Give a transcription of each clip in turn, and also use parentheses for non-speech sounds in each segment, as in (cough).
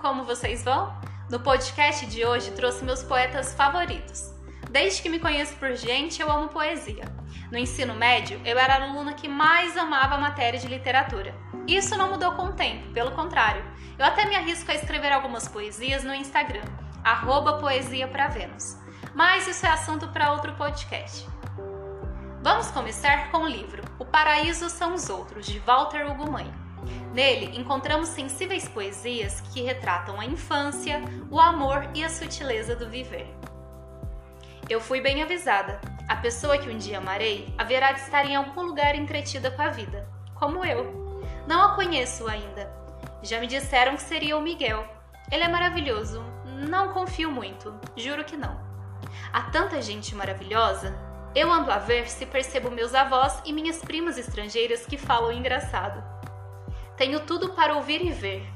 como vocês vão? No podcast de hoje trouxe meus poetas favoritos. Desde que me conheço por gente, eu amo poesia. No ensino médio, eu era a aluna que mais amava a matéria de literatura. Isso não mudou com o tempo, pelo contrário. Eu até me arrisco a escrever algumas poesias no Instagram, arroba poesia pra Vênus. Mas isso é assunto para outro podcast. Vamos começar com o livro O Paraíso São os Outros, de Walter Hugo Mãe. Nele, encontramos sensíveis poesias que retratam a infância, o amor e a sutileza do viver. Eu fui bem avisada. A pessoa que um dia amarei haverá de estar em algum lugar entretida com a vida, como eu. Não a conheço ainda. Já me disseram que seria o Miguel. Ele é maravilhoso. Não confio muito, juro que não. Há tanta gente maravilhosa. Eu ando a ver se percebo meus avós e minhas primas estrangeiras que falam engraçado. Tenho tudo para ouvir e ver.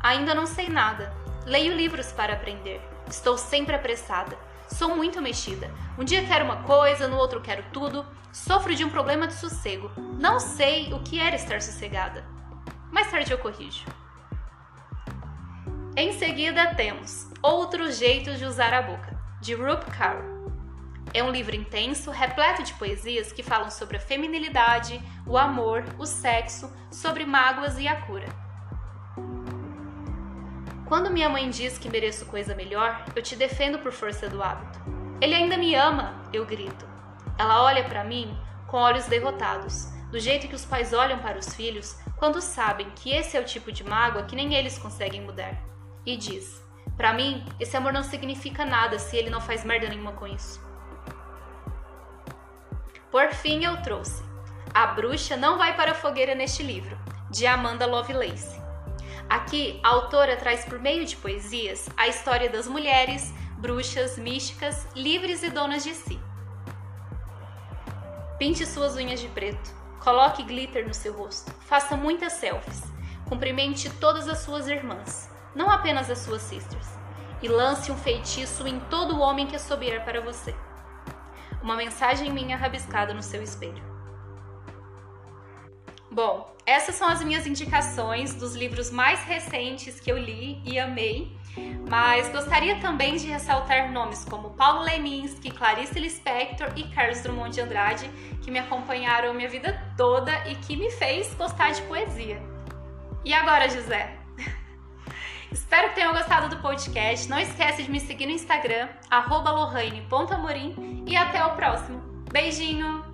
Ainda não sei nada. Leio livros para aprender. Estou sempre apressada. Sou muito mexida. Um dia quero uma coisa, no outro quero tudo. Sofro de um problema de sossego. Não sei o que era estar sossegada. Mais tarde eu corrijo. Em seguida temos Outros Jeitos de Usar a Boca, de Rup Carl. É um livro intenso, repleto de poesias que falam sobre a feminilidade, o amor, o sexo, sobre mágoas e a cura. Quando minha mãe diz que mereço coisa melhor, eu te defendo por força do hábito. Ele ainda me ama, eu grito. Ela olha para mim com olhos derrotados, do jeito que os pais olham para os filhos quando sabem que esse é o tipo de mágoa que nem eles conseguem mudar. E diz: Para mim, esse amor não significa nada se ele não faz merda nenhuma com isso. Por fim, eu trouxe A Bruxa Não Vai para a Fogueira neste livro, de Amanda Lovelace. Aqui, a autora traz por meio de poesias a história das mulheres, bruxas, místicas, livres e donas de si. Pinte suas unhas de preto, coloque glitter no seu rosto, faça muitas selfies, cumprimente todas as suas irmãs, não apenas as suas sisters, e lance um feitiço em todo homem que assobiar para você uma mensagem minha rabiscada no seu espelho. Bom, essas são as minhas indicações dos livros mais recentes que eu li e amei, mas gostaria também de ressaltar nomes como Paulo Leminski, Clarice Lispector e Carlos Drummond de Andrade, que me acompanharam minha vida toda e que me fez gostar de poesia. E agora, José? (laughs) Espero que tenham gostado do podcast. Não esquece de me seguir no Instagram, lohane.amorim e até o próximo. Beijinho!